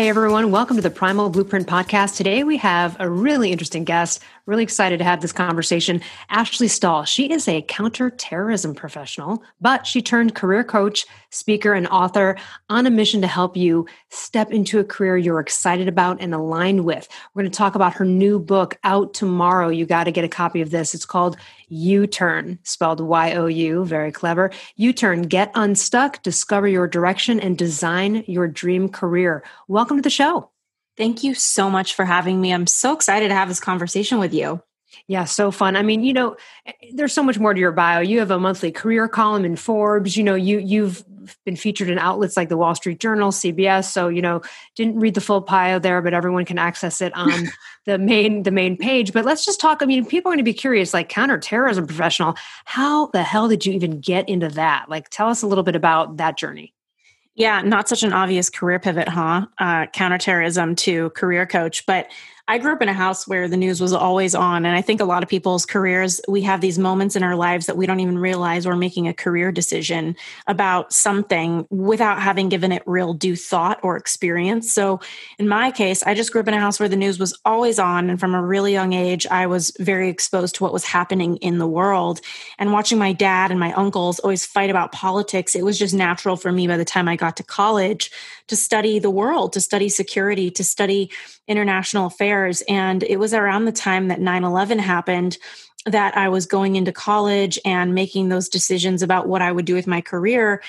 Hey everyone, welcome to the Primal Blueprint Podcast. Today we have a really interesting guest, Really excited to have this conversation. Ashley Stahl, she is a counterterrorism professional, but she turned career coach, speaker, and author on a mission to help you step into a career you're excited about and aligned with. We're going to talk about her new book out tomorrow. You got to get a copy of this. It's called YouTurn, spelled Y O U, very clever. YouTurn, get unstuck, discover your direction, and design your dream career. Welcome to the show. Thank you so much for having me. I'm so excited to have this conversation with you. Yeah, so fun. I mean, you know, there's so much more to your bio. You have a monthly career column in Forbes. You know, you you've been featured in outlets like the Wall Street Journal, CBS. So, you know, didn't read the full bio there, but everyone can access it on the main the main page. But let's just talk. I mean, people are going to be curious, like counterterrorism professional. How the hell did you even get into that? Like, tell us a little bit about that journey. Yeah, not such an obvious career pivot, huh? Uh, counterterrorism to career coach. But I grew up in a house where the news was always on. And I think a lot of people's careers, we have these moments in our lives that we don't even realize we're making a career decision about something without having given it real due thought or experience. So in my case, I just grew up in a house where the news was always on. And from a really young age, I was very exposed to what was happening in the world. And watching my dad and my uncles always fight about politics, it was just natural for me by the time I got to college to study the world, to study security, to study international affairs. And it was around the time that 9 11 happened that I was going into college and making those decisions about what I would do with my career.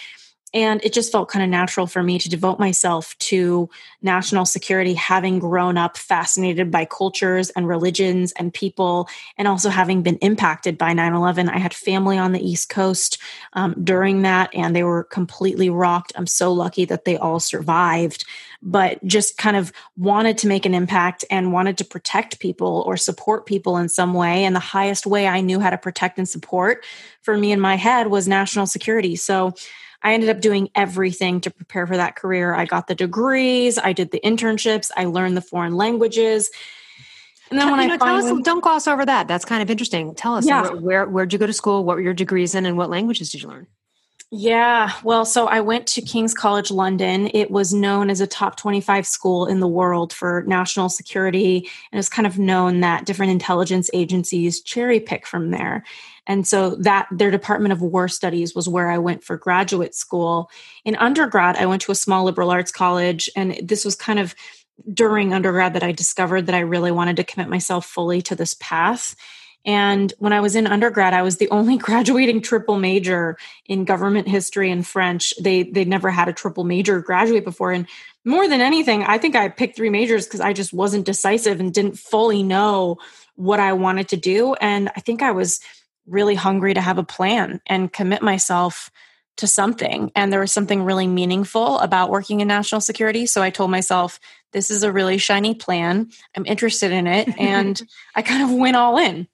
And it just felt kind of natural for me to devote myself to national security, having grown up fascinated by cultures and religions and people, and also having been impacted by 9 11. I had family on the East Coast um, during that, and they were completely rocked. I'm so lucky that they all survived, but just kind of wanted to make an impact and wanted to protect people or support people in some way. And the highest way I knew how to protect and support for me in my head was national security. So, I ended up doing everything to prepare for that career. I got the degrees, I did the internships, I learned the foreign languages. And then when you I know, finally, tell us, don't gloss over that. That's kind of interesting. Tell us yeah. where, where where'd you go to school? What were your degrees in, and what languages did you learn? Yeah, well, so I went to King's College London. It was known as a top 25 school in the world for national security. And it's kind of known that different intelligence agencies cherry pick from there. And so that their Department of War Studies was where I went for graduate school. In undergrad, I went to a small liberal arts college, and this was kind of during undergrad that I discovered that I really wanted to commit myself fully to this path. And when I was in undergrad, I was the only graduating triple major in government history and French. They they'd never had a triple major graduate before. And more than anything, I think I picked three majors because I just wasn't decisive and didn't fully know what I wanted to do. And I think I was really hungry to have a plan and commit myself to something. And there was something really meaningful about working in national security. So I told myself, this is a really shiny plan. I'm interested in it. And I kind of went all in.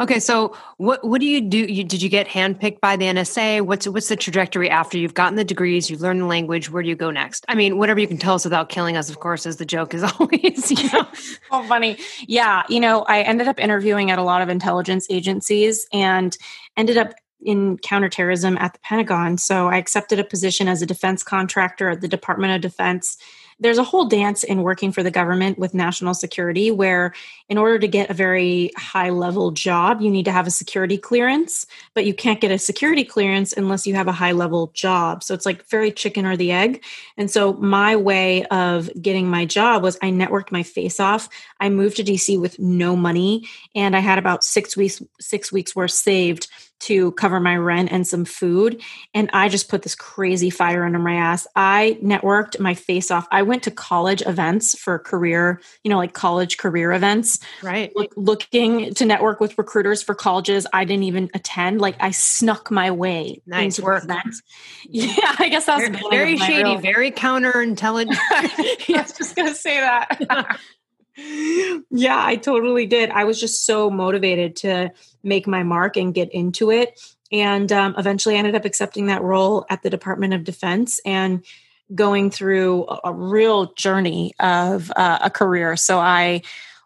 Okay, so what what do you do? You, did you get handpicked by the NSA? What's what's the trajectory after you've gotten the degrees, you've learned the language? Where do you go next? I mean, whatever you can tell us without killing us, of course, as the joke is always. You know, oh, funny. Yeah, you know, I ended up interviewing at a lot of intelligence agencies and ended up in counterterrorism at the Pentagon. So I accepted a position as a defense contractor at the Department of Defense there's a whole dance in working for the government with national security where in order to get a very high level job you need to have a security clearance but you can't get a security clearance unless you have a high level job so it's like very chicken or the egg and so my way of getting my job was i networked my face off i moved to dc with no money and i had about six weeks six weeks worth saved to cover my rent and some food. And I just put this crazy fire under my ass. I networked my face off. I went to college events for career, you know, like college career events. Right. Look, looking to network with recruiters for colleges I didn't even attend. Like I snuck my way. Nice work. Events. Yeah, I guess that's very, very shady, real... very counterintelligent. yeah, I was just to say that. yeah, I totally did. I was just so motivated to make my mark and get into it. And um, eventually I ended up accepting that role at the Department of Defense and going through a, a real journey of uh, a career. So I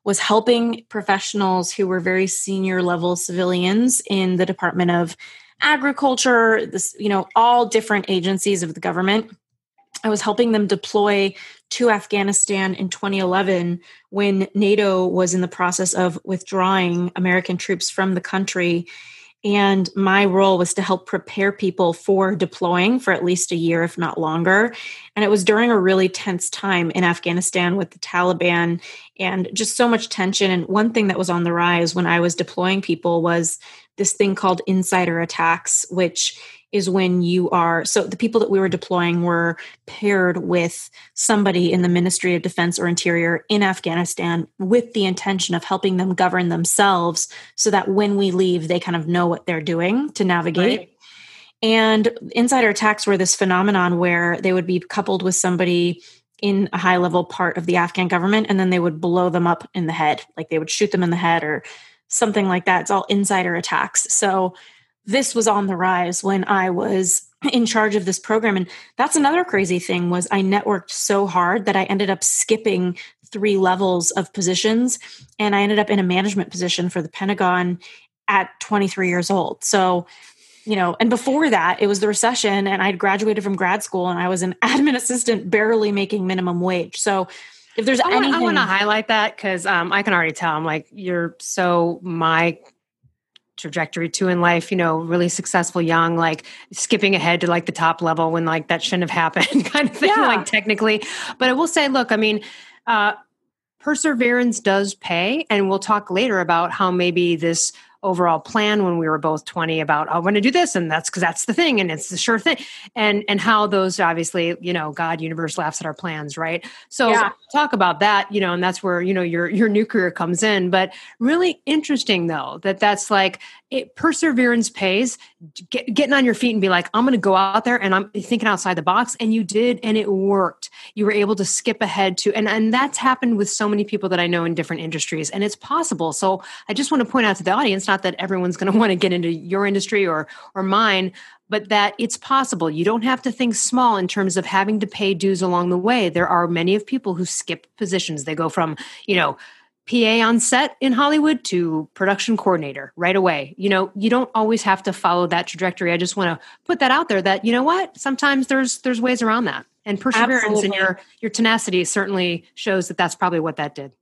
was helping professionals who were very senior level civilians in the Department of Agriculture, this, you know, all different agencies of the government. I was helping them deploy to Afghanistan in 2011 when NATO was in the process of withdrawing American troops from the country. And my role was to help prepare people for deploying for at least a year, if not longer. And it was during a really tense time in Afghanistan with the Taliban and just so much tension. And one thing that was on the rise when I was deploying people was this thing called insider attacks, which is when you are so the people that we were deploying were paired with somebody in the Ministry of Defense or Interior in Afghanistan with the intention of helping them govern themselves so that when we leave they kind of know what they're doing to navigate. Right. And insider attacks were this phenomenon where they would be coupled with somebody in a high level part of the Afghan government and then they would blow them up in the head like they would shoot them in the head or something like that. It's all insider attacks. So this was on the rise when I was in charge of this program and that's another crazy thing was I networked so hard that I ended up skipping three levels of positions and I ended up in a management position for the Pentagon at 23 years old. So you know, and before that, it was the recession, and I'd graduated from grad school, and I was an admin assistant, barely making minimum wage. So, if there's I anything, I want to highlight that because um, I can already tell. I'm like, you're so my trajectory too in life, you know, really successful young, like skipping ahead to like the top level when like that shouldn't have happened kind of thing, yeah. like technically. But I will say, look, I mean, uh, perseverance does pay. And we'll talk later about how maybe this overall plan when we were both 20 about i want to do this and that's because that's the thing and it's the sure thing and and how those obviously you know god universe laughs at our plans right so yeah. Talk about that you know and that's where you know your your new career comes in. But really interesting though that that's like it, perseverance pays. Get, getting on your feet and be like i'm going to go out there and i'm thinking outside the box and you did and it worked. You were able to skip ahead to and and that's happened with so many people that i know in different industries and it's possible. So i just want to point out to the audience not that everyone's going to want to get into your industry or or mine but that it's possible you don't have to think small in terms of having to pay dues along the way there are many of people who skip positions they go from you know PA on set in Hollywood to production coordinator right away. You know, you don't always have to follow that trajectory. I just want to put that out there that you know what, sometimes there's there's ways around that. And perseverance absolutely. and your your tenacity certainly shows that that's probably what that did.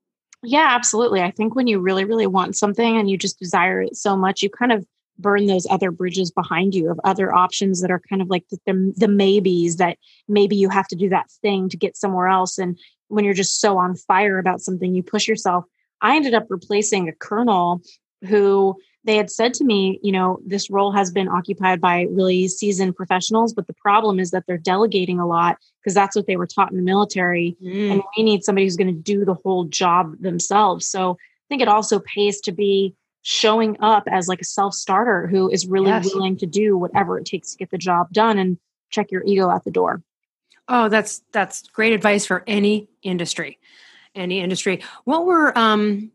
Yeah, absolutely. I think when you really really want something and you just desire it so much, you kind of burn those other bridges behind you of other options that are kind of like the, the, the maybes that maybe you have to do that thing to get somewhere else and when you're just so on fire about something you push yourself I ended up replacing a colonel who they had said to me, you know, this role has been occupied by really seasoned professionals, but the problem is that they're delegating a lot because that's what they were taught in the military. Mm. And we need somebody who's going to do the whole job themselves. So I think it also pays to be showing up as like a self starter who is really yes. willing to do whatever it takes to get the job done and check your ego at the door. Oh, that's that's great advice for any industry any industry. What were um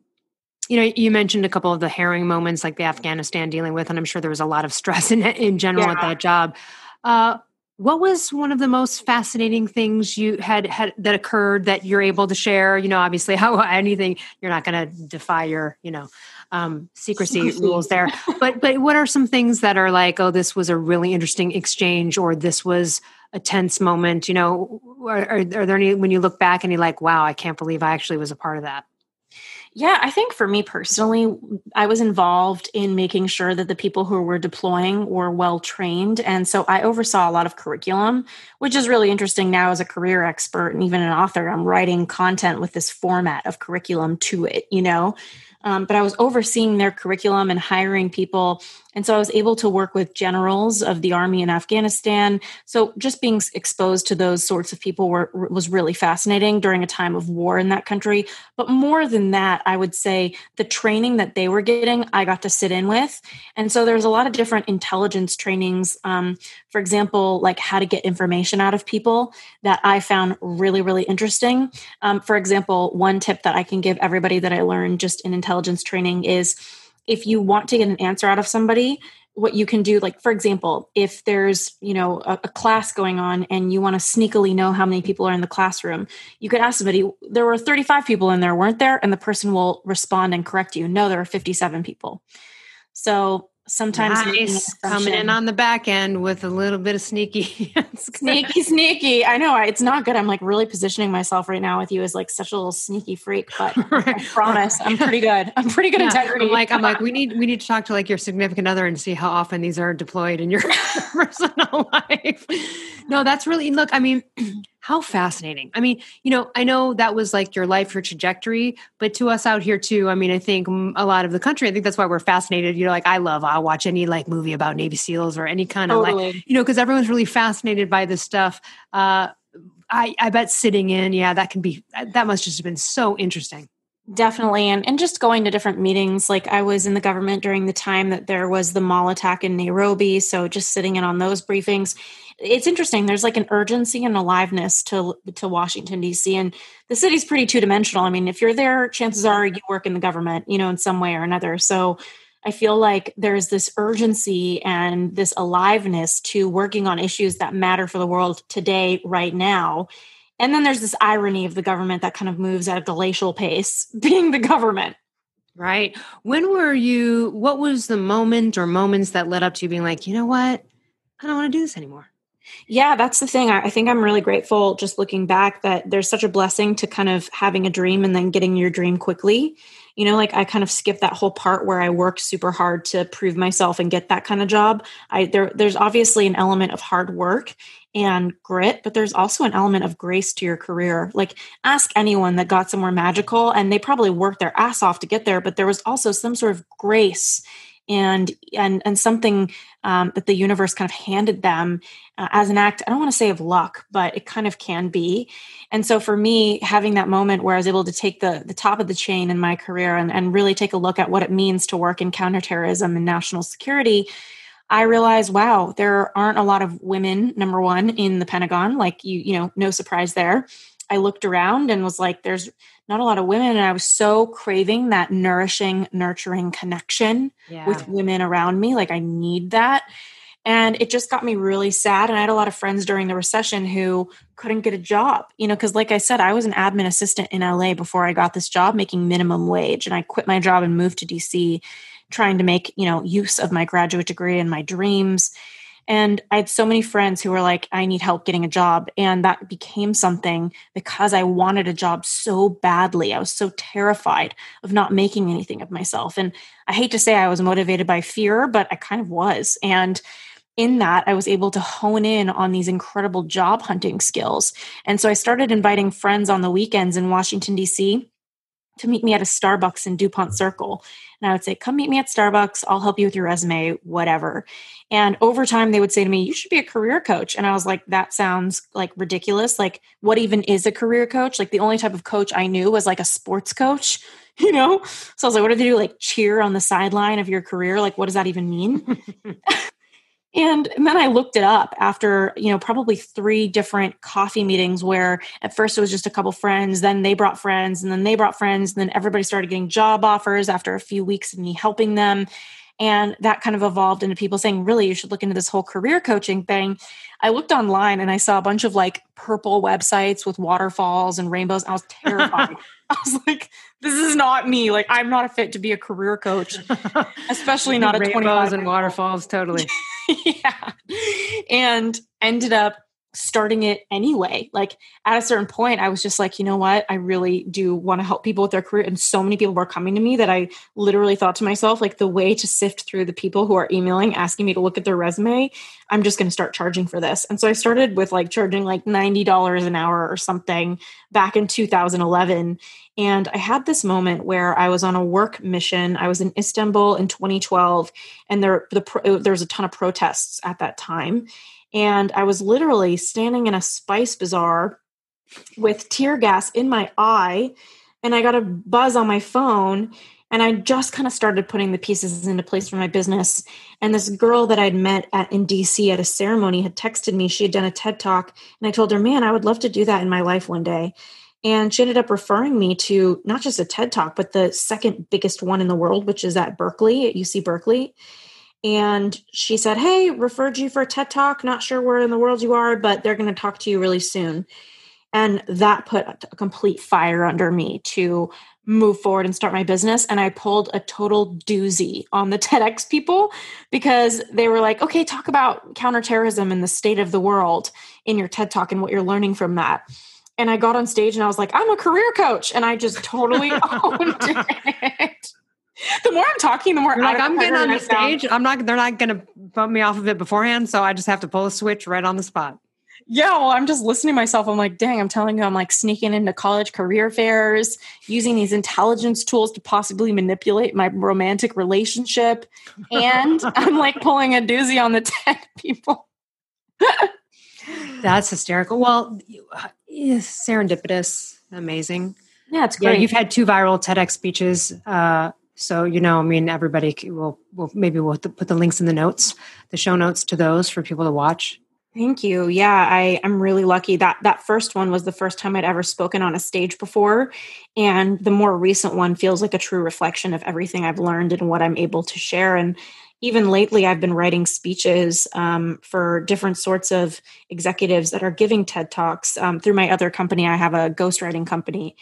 you know, you mentioned a couple of the harrowing moments like the Afghanistan dealing with, and I'm sure there was a lot of stress in in general yeah. at that job. Uh, what was one of the most fascinating things you had had that occurred that you're able to share? You know, obviously, how anything you're not going to defy your, you know, um, secrecy rules there. But but what are some things that are like, oh, this was a really interesting exchange, or this was a tense moment? You know, are, are, are there any when you look back and you're like, wow, I can't believe I actually was a part of that? Yeah, I think for me personally, I was involved in making sure that the people who were deploying were well trained. And so I oversaw a lot of curriculum, which is really interesting now as a career expert and even an author. I'm writing content with this format of curriculum to it, you know? Um, but I was overseeing their curriculum and hiring people. And so I was able to work with generals of the army in Afghanistan. So just being exposed to those sorts of people were, was really fascinating during a time of war in that country. But more than that, I would say the training that they were getting, I got to sit in with. And so there's a lot of different intelligence trainings. Um, for example, like how to get information out of people that I found really, really interesting. Um, for example, one tip that I can give everybody that I learned just in intelligence training is if you want to get an answer out of somebody, what you can do like for example if there's you know a, a class going on and you want to sneakily know how many people are in the classroom you could ask somebody there were 35 people in there weren't there? And the person will respond and correct you no there are 57 people. So sometimes nice. coming in on the back end with a little bit of sneaky sneaky sneaky i know it's not good i'm like really positioning myself right now with you as like such a little sneaky freak but right. i promise i'm pretty good i'm pretty good yeah. integrity I'm like i'm like we need we need to talk to like your significant other and see how often these are deployed in your personal life no that's really look i mean how fascinating. I mean, you know, I know that was like your life, your trajectory, but to us out here too, I mean, I think a lot of the country, I think that's why we're fascinated. You know, like I love, I'll watch any like movie about Navy SEALs or any kind totally. of like, you know, because everyone's really fascinated by this stuff. Uh, I, I bet sitting in, yeah, that can be, that must just have been so interesting. Definitely. And, and just going to different meetings. Like I was in the government during the time that there was the mall attack in Nairobi. So just sitting in on those briefings it's interesting. There's like an urgency and aliveness to to Washington D.C. and the city's pretty two dimensional. I mean, if you're there, chances are you work in the government, you know, in some way or another. So I feel like there's this urgency and this aliveness to working on issues that matter for the world today, right now. And then there's this irony of the government that kind of moves at a glacial pace, being the government. Right. When were you, what was the moment or moments that led up to you being like, you know what? I don't want to do this anymore? Yeah, that's the thing. I, think I'm really grateful just looking back that there's such a blessing to kind of having a dream and then getting your dream quickly. You know, like I kind of skipped that whole part where I worked super hard to prove myself and get that kind of job. I there there's obviously an element of hard work and grit, but there's also an element of grace to your career. Like ask anyone that got somewhere magical and they probably worked their ass off to get there, but there was also some sort of grace and and and something um, that the universe kind of handed them uh, as an act. I don't want to say of luck, but it kind of can be. And so for me, having that moment where I was able to take the the top of the chain in my career and, and really take a look at what it means to work in counterterrorism and national security. I realized, wow, there aren't a lot of women, number one, in the Pentagon. Like you, you know, no surprise there. I looked around and was like, there's not a lot of women. And I was so craving that nourishing, nurturing connection yeah. with women around me. Like, I need that. And it just got me really sad. And I had a lot of friends during the recession who couldn't get a job, you know, because like I said, I was an admin assistant in LA before I got this job making minimum wage. And I quit my job and moved to DC trying to make, you know, use of my graduate degree and my dreams. And I had so many friends who were like, I need help getting a job. And that became something because I wanted a job so badly. I was so terrified of not making anything of myself. And I hate to say I was motivated by fear, but I kind of was. And in that, I was able to hone in on these incredible job hunting skills. And so I started inviting friends on the weekends in Washington, D.C. to meet me at a Starbucks in Dupont Circle. And I would say, come meet me at Starbucks. I'll help you with your resume, whatever. And over time, they would say to me, you should be a career coach. And I was like, that sounds like ridiculous. Like, what even is a career coach? Like, the only type of coach I knew was like a sports coach, you know? So I was like, what do they do? Like, cheer on the sideline of your career? Like, what does that even mean? And, and then I looked it up after, you know, probably three different coffee meetings where at first it was just a couple friends, then they brought friends, and then they brought friends, and then everybody started getting job offers after a few weeks of me helping them. And that kind of evolved into people saying, really, you should look into this whole career coaching thing. I looked online and I saw a bunch of like purple websites with waterfalls and rainbows. I was terrified. I was like, this is not me. Like, I'm not a fit to be a career coach, especially not a 25 and waterfalls. Totally. yeah. And ended up starting it anyway. Like at a certain point, I was just like, you know what? I really do want to help people with their career. And so many people were coming to me that I literally thought to myself, like, the way to sift through the people who are emailing, asking me to look at their resume, I'm just going to start charging for this. And so I started with like charging like $90 an hour or something back in 2011. And I had this moment where I was on a work mission. I was in Istanbul in 2012, and there, the, uh, there was a ton of protests at that time and I was literally standing in a spice bazaar with tear gas in my eye. And I got a buzz on my phone. And I just kind of started putting the pieces into place for my business. And this girl that I'd met at in DC at a ceremony had texted me. She had done a TED talk. And I told her, man, I would love to do that in my life one day. And she ended up referring me to not just a TED talk, but the second biggest one in the world, which is at Berkeley, at UC Berkeley. and she said, Hey, referred you for a TED Talk. Not sure where in the world you are, but they're going to talk to you really soon. And that put a complete fire under me to move forward and start my business. And I pulled a total doozy on the TEDx people because they were like, okay, talk about counterterrorism and the state of the world in your TED Talk and what you're learning from that. And I got on stage and I was like, I'm a career coach. And I just totally owned it the more I'm talking, the more like I'm getting on the stage. I'm not. They're not going to bump me off of it beforehand, so I just have to pull a switch right on the spot. Yeah, well, I'm just listening to myself. I'm like, dang, I'm telling you, I'm like sneaking into college career fairs, using these intelligence tools to possibly manipulate my romantic relationship. And I'm like pulling a doozy on the tech people. That's hysterical. Well, serendipitous, amazing. Yeah, it's great. Yeah, you've had two viral TEDx speeches. Uh, so, you know, I mean, everybody will, will maybe we'll put the links in the notes, the show notes to those for people to watch. Thank you. Yeah, I, I'm really lucky that that first one was the first time I'd ever spoken on a stage before. And the more recent one feels like a true reflection of everything I've learned and what I'm able to share. And even lately, I've been writing speeches um, for different sorts of executives that are giving TED Talks. Um, through my other company, I have a ghostwriting company.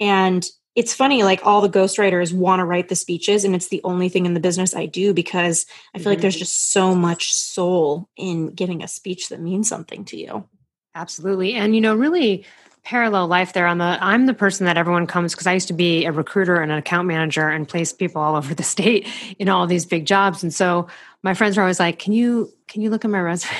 And it's funny like all the ghostwriters want to write the speeches and it's the only thing in the business i do because i feel mm-hmm. like there's mm-hmm. just so much soul in giving a speech that means something to you absolutely and you know really parallel life there. On the i'm the person that everyone comes because i used to be a recruiter and an account manager and place people all over the state in all these big jobs. And so my friends are always like can you can you look at my resume?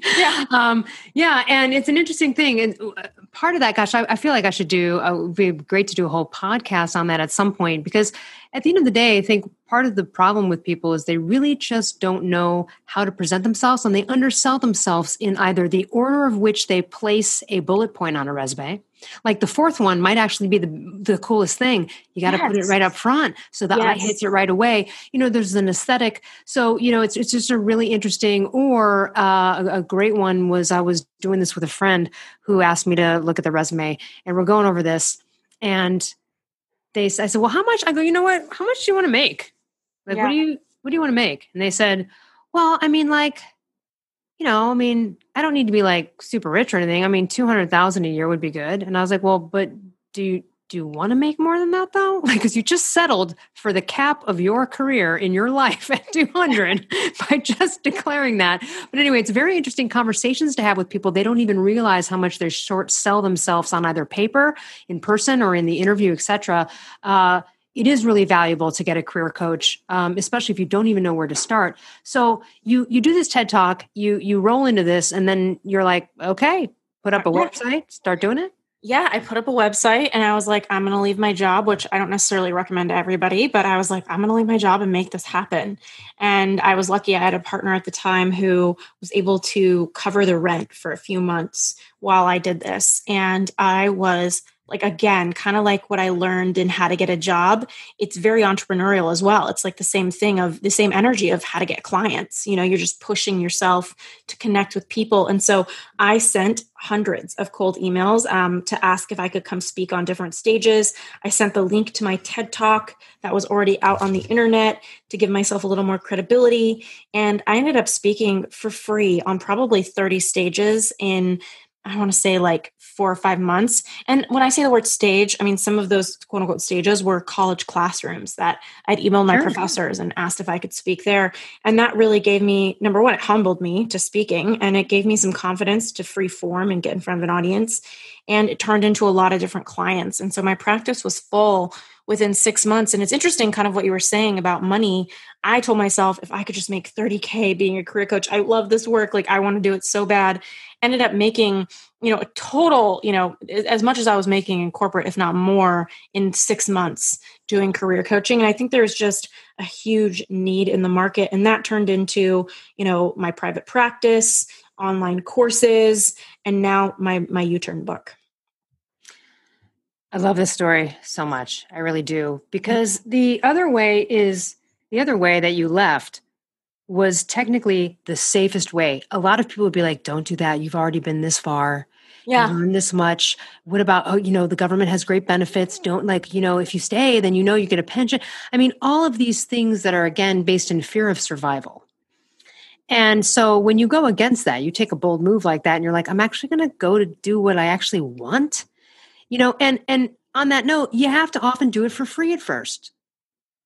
Yeah. Um, yeah and it's an interesting thing. And uh, part of that gosh i, I feel like i should do uh, it would be great to do a whole podcast on that at some point because at the end of the day i think part of the problem with people is they really just don't know how to present themselves and they undersell themselves in either the order of which they place a bullet point on a resume. Like the fourth one might actually be the the coolest thing. You got to yes. put it right up front so the yes. eye hits it right away. You know there's an aesthetic. So you know it's, it's just a really interesting or uh, a, a great one was i was doing this with a friend who asked me to look at the resume and we're going over this and they i said well how much? I go you know what? How much do you want to make like, yeah. what do you what do you want to make? And they said, well, I mean, like, you know, I mean, I don't need to be like super rich or anything. I mean, two hundred thousand a year would be good. And I was like, well, but do you do you want to make more than that though? Like, because you just settled for the cap of your career in your life at 200 by just declaring that. But anyway, it's very interesting conversations to have with people. They don't even realize how much they short sell themselves on either paper, in person, or in the interview, etc. Uh, it is really valuable to get a career coach, um, especially if you don't even know where to start. So you you do this TED talk, you you roll into this, and then you're like, okay, put up a website, start doing it. Yeah, I put up a website and I was like, I'm going to leave my job, which I don't necessarily recommend to everybody, but I was like, I'm going to leave my job and make this happen. And I was lucky I had a partner at the time who was able to cover the rent for a few months while I did this. And I was like again kind of like what i learned in how to get a job it's very entrepreneurial as well. It's like the same thing of the same energy of how to get clients. You know you're just pushing yourself to connect with people. And so i sent hundreds of cold emails um, to ask if i could come speak on different stages. I sent the link to my ted talk that was already out on the internet to give myself a little more credibility. And i ended up speaking for free on probably 30 stages in I want to say like four or five months. And when I say the word stage, I mean some of those quote unquote stages were college classrooms that I'd emailed my sure. professors and asked if I could speak there. And that really gave me, number one, it humbled me to speaking and it gave me some confidence to free form and get in front of an audience. And it turned into a lot of different clients. And so my practice was full within six months. And it's interesting, kind of what you were saying about money. I told myself if I could just make 30K being a career coach, I love this work. Like I want to do it so bad ended up making you know a total you know as much as i was making in corporate if not more in six months doing career coaching and i think there's just a huge need in the market and that turned into you know my private practice online courses and now my my YouTurn book i love this story so much i really do because the other way is the other way that you left was technically the safest way. A lot of people would be like, don't do that. You've already been this far. Yeah. Learn this much. What about, oh, you know, the government has great benefits. Don't like, you know, if you stay, then you know you get a pension. I mean, all of these things that are, again, based in fear of survival. And so when you go against that, you take a bold move like that and you're like, I'm actually going to go to do what I actually want. You know, and and on that note, you have to often do it for free at first.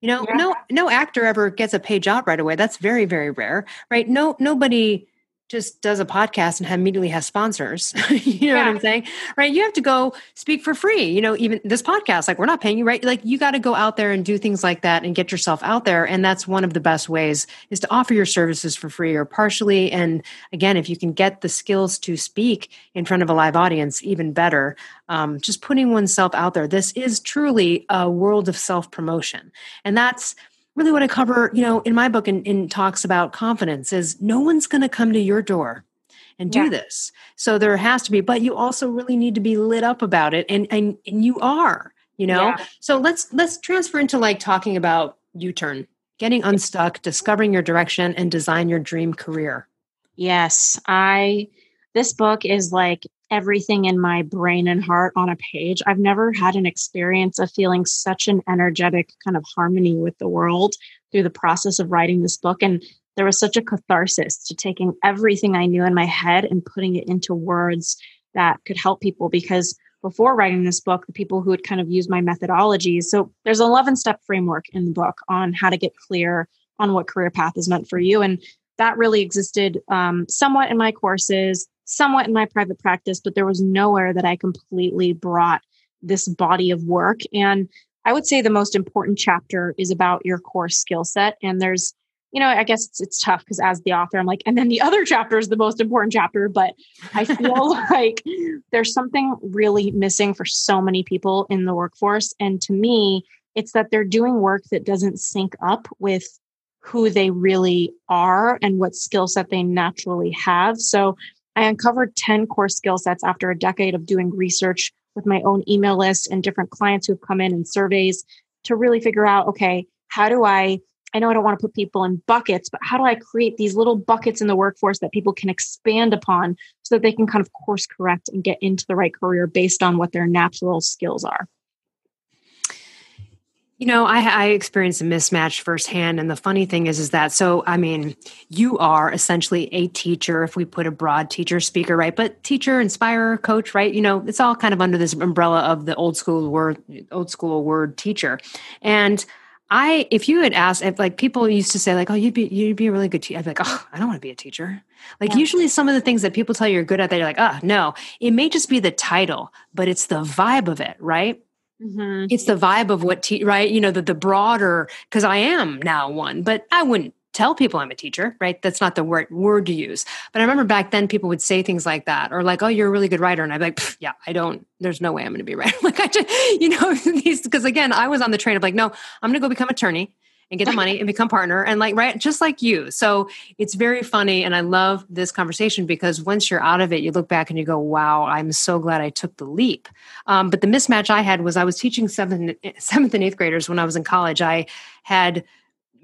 You know, yeah. no no actor ever gets a paid job right away. That's very very rare, right? No nobody just does a podcast and immediately has sponsors. you know yeah. what I'm saying? Right. You have to go speak for free. You know, even this podcast, like we're not paying you, right? Like you got to go out there and do things like that and get yourself out there. And that's one of the best ways is to offer your services for free or partially. And again, if you can get the skills to speak in front of a live audience, even better. Um, just putting oneself out there. This is truly a world of self promotion. And that's, really what I cover, you know, in my book and in, in, talks about confidence is no one's going to come to your door and do yeah. this. So there has to be, but you also really need to be lit up about it. And, and, and you are, you know? Yeah. So let's, let's transfer into like talking about YouTurn, getting unstuck, discovering your direction and design your dream career. Yes. I, this book is like everything in my brain and heart on a page. I've never had an experience of feeling such an energetic kind of harmony with the world through the process of writing this book. And there was such a catharsis to taking everything I knew in my head and putting it into words that could help people because before writing this book, the people who had kind of used my methodologies. So there's an 11 step framework in the book on how to get clear on what career path is meant for you. And that really existed um, somewhat in my courses somewhat in my private practice, but there was nowhere that I completely brought this body of work. And I would say the most important chapter is about your core skill set. And there's, you know, I guess it's, it's tough because as the author, I'm like, and then the other chapter is the most important chapter. But I feel like there's something really missing for so many people in the workforce. And to me, it's that they're doing work that doesn't sync up with who they really are and what skill set they naturally have. So I uncovered 10 core skill sets after a decade of doing research with my own email list and different clients who've come in and surveys to really figure out okay, how do I? I know I don't want to put people in buckets, but how do I create these little buckets in the workforce that people can expand upon so that they can kind of course correct and get into the right career based on what their natural skills are? You know, I, I experienced a mismatch firsthand, and the funny thing is, is that so. I mean, you are essentially a teacher, if we put a broad teacher, speaker, right? But teacher, inspirer, coach, right? You know, it's all kind of under this umbrella of the old school word, old school word teacher. And I, if you had asked, if like people used to say, like, "Oh, you'd be you'd be a really good teacher," I'd be like, "Oh, I don't want to be a teacher." Like yeah. usually, some of the things that people tell you you're good at, that you're like, "Oh, no." It may just be the title, but it's the vibe of it, right? Mm-hmm. It's the vibe of what, te- right? You know, the, the broader, because I am now one, but I wouldn't tell people I'm a teacher, right? That's not the word word to use. But I remember back then people would say things like that, or like, "Oh, you're a really good writer," and I'd be like, "Yeah, I don't. There's no way I'm going to be writer." like I just, you know, these because again, I was on the train of like, "No, I'm going to go become attorney." And get the money and become partner and like right just like you. So it's very funny and i love this conversation because once you're out of it you look back and you go wow i'm so glad i took the leap. Um, but the mismatch i had was i was teaching seventh, seventh and eighth graders when i was in college. I had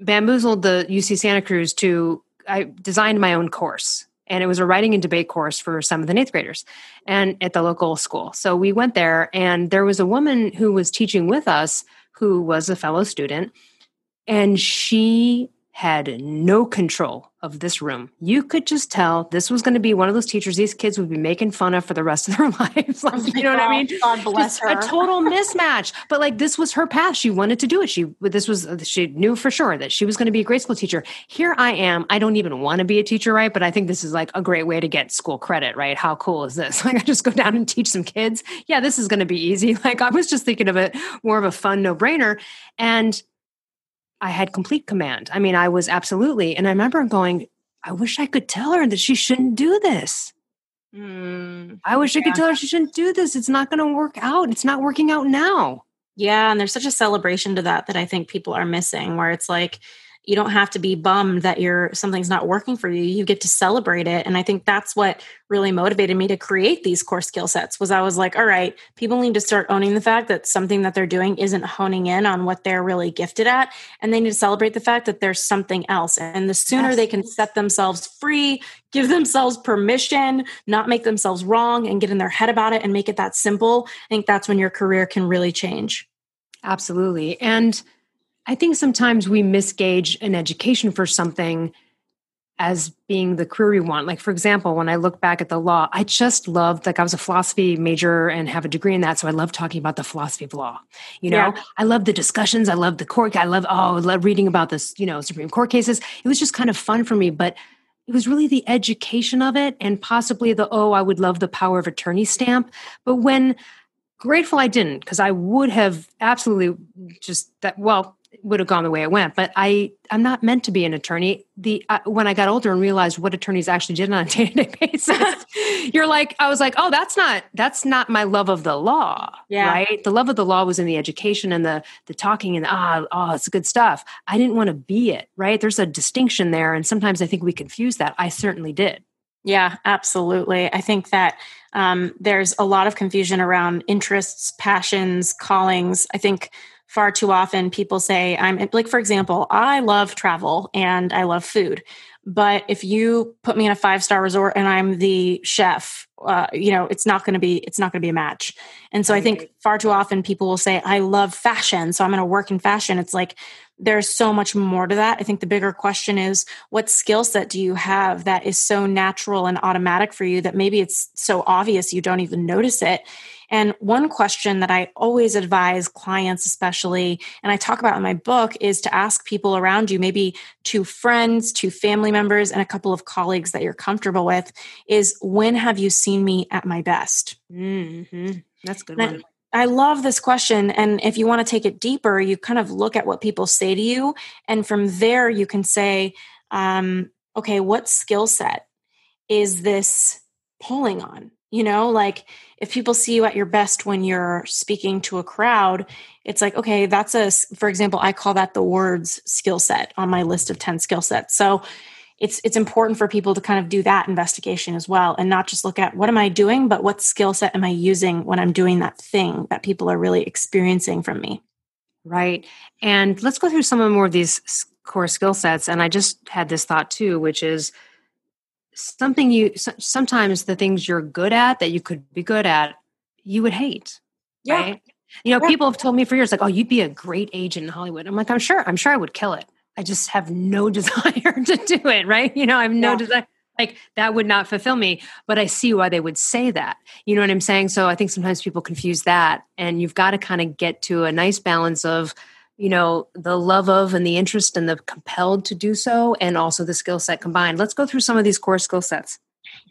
bamboozled the uc santa cruz to i designed my own course and it was a writing and debate course for seventh and eighth graders and at the local school. So we went there and there was a woman who was teaching with us who was a fellow student and she had no control of this room. You could just tell this was going to be one of those teachers these kids would be making fun of for the rest of their lives. like, you know God, what I oh mean? God bless just her. A total mismatch. But like this was her path. She wanted to do it. She this was she knew for sure that she was going to be a grade school teacher. Here I am. I don't even want to be a teacher, right? But I think this is like a great way to get school credit, right? How cool is this? Like I just go down and teach some kids. Yeah, this is going to be easy. Like I was just thinking of it more of a fun no-brainer. And I had complete command. I mean, I was absolutely, and I remember going, I wish I could tell her that she shouldn't do this. Mm, I wish yeah. I could tell her she shouldn't do this. It's not going to work out. It's not working out now. Yeah. And there's such a celebration to that that I think people are missing, where it's like, you don't have to be bummed that you're something's not working for you. You get to celebrate it. And i think that's what really motivated me to create these core skill sets was i was like all right people need to start owning the fact that something that they're doing isn't honing in on what they're really gifted at. And they need to celebrate the fact that there's something else. And the sooner yes. they can set themselves free give themselves permission not make themselves wrong and get in their head about it and make it that simple i think that's when your career can really change. Absolutely. And I think sometimes we misgauge an education for something as being the career we want. Like, for example, when I look back at the law, I just loved, like, I was a philosophy major and have a degree in that. So I love talking about the philosophy of law. You know, yeah. I love the discussions. I love the court. I love, oh, I love reading about this, you know, Supreme Court cases. It was just kind of fun for me. But it was really the education of it and possibly the, oh, I would love the power of attorney stamp. But when grateful I didn't, because I would have absolutely just that, well, would have gone the way it went. But I, I'm not meant to be an attorney. The uh, when I got older and realized what attorneys actually did on a day to day basis, you're like, I was like, oh, that's not that's not my love of the law, yeah. right? The love of the law was in the education and the the talking and ah, oh, it's good stuff. I didn't want to be it, right? There's a distinction there, and sometimes I think we confuse that. I certainly did. Yeah, absolutely. I think that um, there's a lot of confusion around interests, passions, callings. I think far too often people say i'm like for example i love travel and i love food but if you put me in a five star resort and i'm the chef uh, you know it's not going to be it's not going to be a match. And so i think far too often people will say i love fashion so i'm going to work in fashion. It's like there's so much more to that. I think the bigger question is what skill set do you have that is so natural and automatic for you that maybe it's so obvious you don't even notice it and one question that I always advise clients, especially, and I talk about in my book, is to ask people around you, maybe two friends, two family members, and a couple of colleagues that you're comfortable with, is when have you seen me at my best? Mm-hmm. That's good one. I love this question. And if you want to take it deeper, you kind of look at what people say to you. And from there, you can say, um, okay, what skill set is this pulling on? You know, like if people see you at your best when you're speaking to a crowd, it's like, okay, that's a, for example, I call that the words skill set on my list of 10 skill sets. So it's, it's important for people to kind of do that investigation as well and not just look at what am I doing, but what skill set am I using when I'm doing that thing that people are really experiencing from me. Right. And let's go through some of more of these core skill sets. And I just had this thought too, which is something you sometimes the things you're good at that you could be good at you would hate yeah. right you know yeah. people have told me for years like oh you'd be a great agent in hollywood i'm like i'm sure i'm sure i would kill it i just have no desire to do it right you know i have no yeah. desire like that would not fulfill me but i see why they would say that you know what i'm saying so i think sometimes people confuse that and you've got to kind of get to a nice balance of you know the love of and the interest and the compelled to do so and also the skill set combined. Let's go through some of these core skill sets.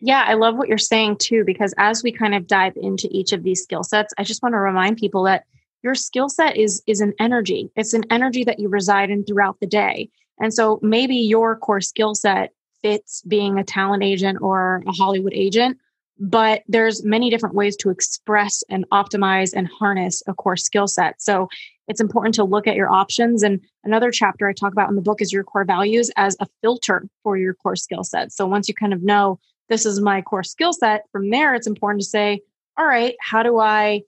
Yeah i love what you're saying too because as we kind of dive into each of these skill sets i just want to remind people that your skill set is is an energy. It's an energy that you reside in throughout the day. And so maybe your core skill set fits being a talent agent or a hollywood agent but there's many different ways to express and optimize and harness a core skill set so it's important to look at your options. And another chapter I talk about in the book is your core values as a filter for your core skill set. So once you kind of know this is my core skill set, from there, it's important to say, all right, how do I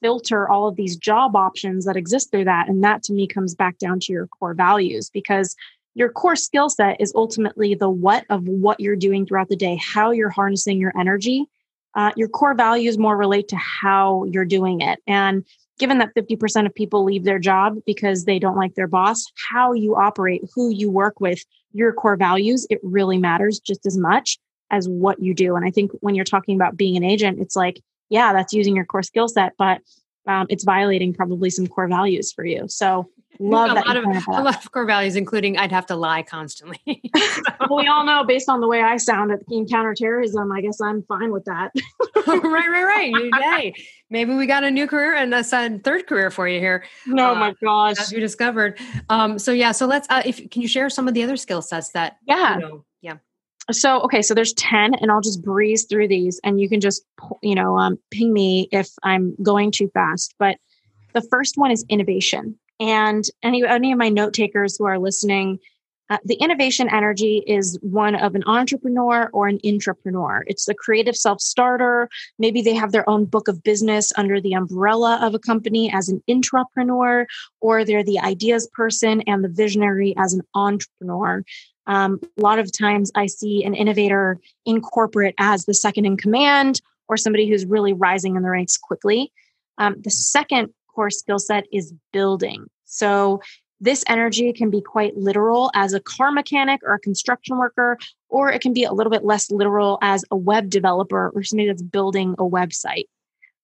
filter all of these job options that exist through that? And that to me comes back down to your core values because your core skill set is ultimately the what of what you're doing throughout the day, how you're harnessing your energy. Uh, your core values more relate to how you're doing it. And given that 50% of people leave their job because they don't like their boss, how you operate, who you work with, your core values, it really matters just as much as what you do. And I think when you're talking about being an agent, it's like, yeah, that's using your core skill set, but um, it's violating probably some core values for you. So love a. Lot of, a lot of core values, including I'd have to lie constantly. well, we all know based on the way I sound at in counterterrorism, I guess I'm fine with that. right, right, right. Hey, maybe we got a new career and a third career for you here. No, uh, my gosh. As you discovered. Um, so yeah, so let's, uh, if, can you share some of the other skill sets that, yeah. You know, yeah. So, okay, so there's 10 and I'll just breeze through these and you can just, you know, um, ping me if I'm going too fast. But the first one is innovation. And any any of my note takers who are listening, Uh, the innovation energy is one of an entrepreneur or an intrapreneur. It's the creative self starter. Maybe they have their own book of business under the umbrella of a company as an intrapreneur, or they're the ideas person and the visionary as an entrepreneur. Um, a lot of times I see an innovator in corporate as the second in command or somebody who's really rising in the ranks quickly. Um, the second core skill set is building. So this energy can be quite literal as a car mechanic or a construction worker, or it can be a little bit less literal as a web developer or somebody that's building a website.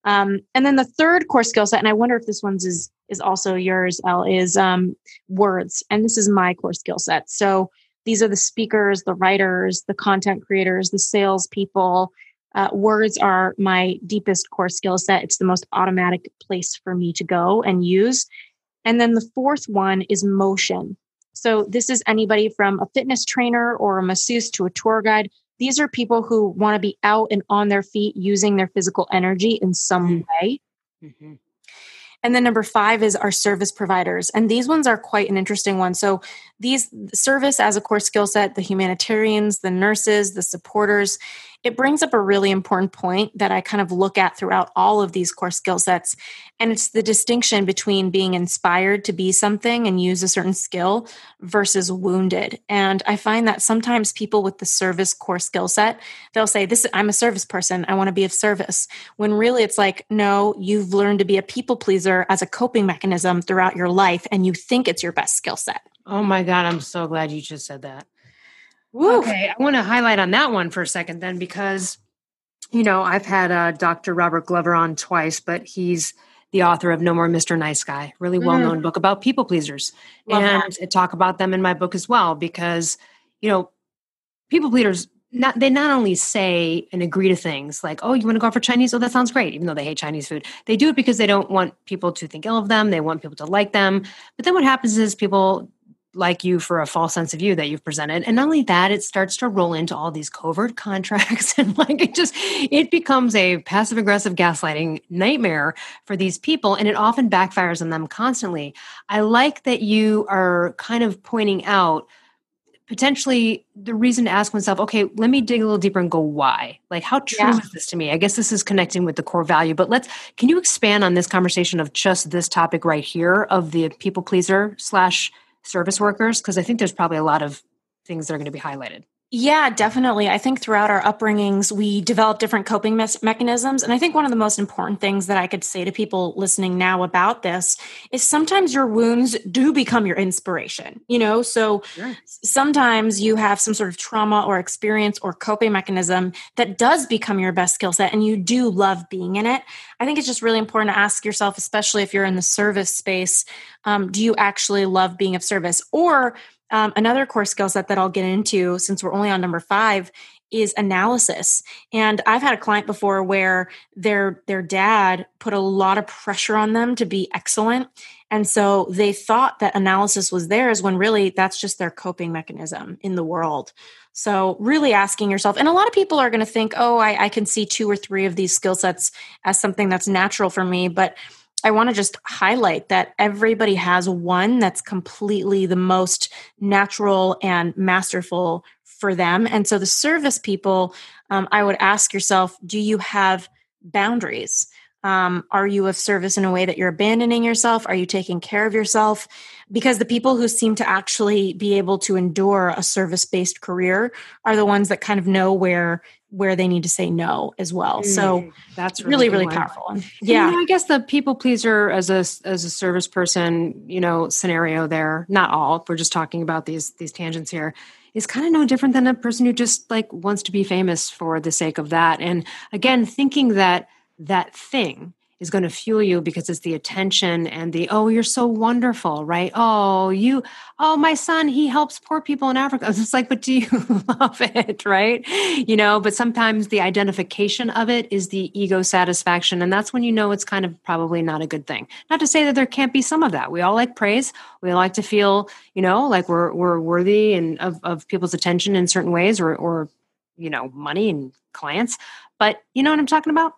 Um, and then the third core skill set, and I wonder if this one's is is also yours, Elle, is um, words. And this is my core skill set. So these are the speakers, the writers, the content creators, the salespeople. Uh, words are my deepest core skill set. It's the most automatic place for me to go and use. And then the fourth one is motion. So this is anybody from a fitness trainer or a masseuse to a tour guide. These are people who want to be out and on their feet using their physical energy in some mm-hmm. way. Mm-hmm. And then number five is our service providers. And these ones are quite an interesting one. So these service as a core skill set, the humanitarians, the nurses, the supporters, it brings up a really important point that I kind of look at throughout all of these core skill sets. And it's the distinction between being inspired to be something and use a certain skill versus wounded. And I find that sometimes people with the service core skill set, they'll say, This I'm a service person, I want to be of service. When really it's like, no, you've learned to be a people pleaser as a coping mechanism throughout your life, and you think it's your best skill set. Oh my God, I'm so glad you just said that. Woo. Okay, I want to highlight on that one for a second then because you know, I've had uh, Dr. Robert Glover on twice, but he's the author of No More Mr. Nice Guy, really well known mm. book about people pleasers. Love and that. I talk about them in my book as well because, you know, people pleasers not they not only say and agree to things like, oh, you want to go out for Chinese? Oh, that sounds great, even though they hate Chinese food. They do it because they don't want people to think ill of them. They want people to like them. But then what happens is people like you for a false sense of you that you've presented. And not only that it starts to roll into all these covert contracts and like it just it becomes a passive aggressive gaslighting nightmare for these people and it often backfires on them constantly. I like that you are kind of pointing out potentially the reason to ask oneself okay let me dig a little deeper and go why? Like how true yeah. is this to me? I guess this is connecting with the core value but let's can you expand on this conversation of just this topic right here of the people pleaser slash service workers? Because I think there's probably a lot of things that are going to be highlighted. Yeah, definitely. I think throughout our upbringings, we develop different coping me- mechanisms. And I think one of the most important things that I could say to people listening now about this is sometimes your wounds do become your inspiration. You know, so sure. sometimes you have some sort of trauma or experience or coping mechanism that does become your best skill set and you do love being in it. I think it's just really important to ask yourself, especially if you're in the service space, um, do you actually love being of service? Or um, another core skill set that I'll get into since we're only on number five is analysis. And I've had a client before where their their dad put a lot of pressure on them to be excellent. And so they thought that analysis was theirs when really that's just their coping mechanism in the world. So, really asking yourself, and a lot of people are going to think, oh, I, I can see two or three of these skill sets as something that's natural for me. But I want to just highlight that everybody has one that's completely the most natural and masterful for them. And so the service people, um, I would ask yourself, do you have boundaries? Um, are you of service in a way that you're abandoning yourself? Are you taking care of yourself? Because the people who seem to actually be able to endure a service based career are the ones that kind of know where where they need to say no as well. So mm, that's really really, really powerful. Yeah, you know, I guess the people pleaser as a as a service person, you know, scenario there. Not all. We're just talking about these these tangents here. Is kind of no different than a person who just like wants to be famous for the sake of that. And again, thinking that that thing is going to fuel you because it's the attention and the oh you're so wonderful right? Oh you oh my son he helps poor people in africa. It's like but do you love it right? You know but sometimes the identification of it is the ego satisfaction and that's when you know it's kind of probably not a good thing. Not to say that there can't be some of that. We all like praise. We like to feel you know like we're we're worthy and of, of people's attention in certain ways or or you know money and clients. But you know what i'm talking about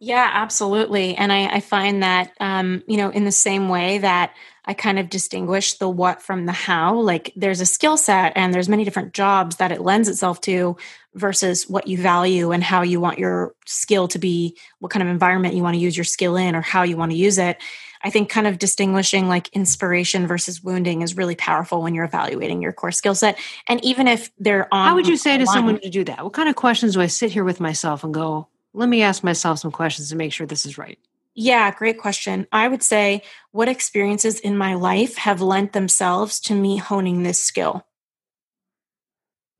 yeah, absolutely. And I, I find that, um, you know, in the same way that I kind of distinguish the what from the how. Like there's a skill set and there's many different jobs that it lends itself to versus what you value and how you want your skill to be, what kind of environment you want to use your skill in or how you want to use it. I think kind of distinguishing like inspiration versus wounding is really powerful when you're evaluating your core skill set. And even if they're on How would you say to someone to do that? What kind of questions do I sit here with myself and go, let me ask myself some questions to make sure this is right? Yeah, great question. I would say, what experiences in my life have lent themselves to me honing this skill?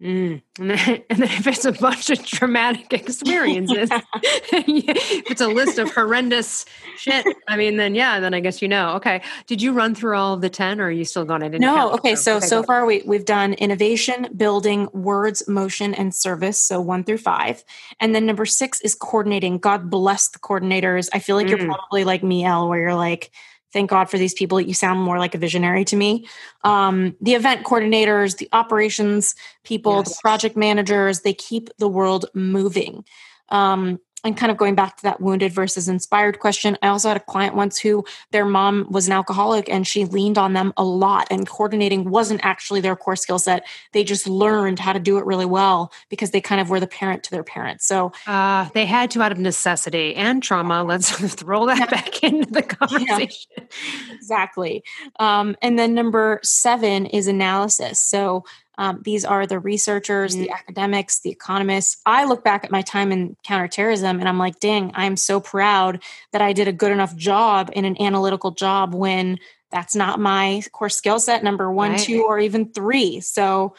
Mm. And, then, and, then, if it's a bunch of traumatic experiences, if it's a list of horrendous shit, I mean, then yeah, then I guess you know. Okay, did you run through all of the ten, or are you still going? I didn't. No. Okay. So okay, so far we we've done innovation, building, words, motion, and service. So one through five, and then number six is coordinating. God bless the coordinators. I feel like mm. you're probably like me, Elle, where you're like thank God for these people. You sound more like a visionary to me. Um, the event coordinators, the operations people, yes. the project managers, they keep the world moving. Um, and kind of going back to that wounded versus inspired question, I also had a client once who their mom was an alcoholic and she leaned on them a lot, and coordinating wasn't actually their core skill set. They just learned how to do it really well because they kind of were the parent to their parents. So uh, they had to out of necessity and trauma. Let's throw that yeah. back into the conversation. Yeah, exactly. Um, and then number seven is analysis. So um, these are the researchers, mm-hmm. the academics, the economists. I look back at my time in counterterrorism and I'm like, dang, I'm so proud that I did a good enough job in an analytical job when that's not my core skill set, number one, right. two, or even three. So,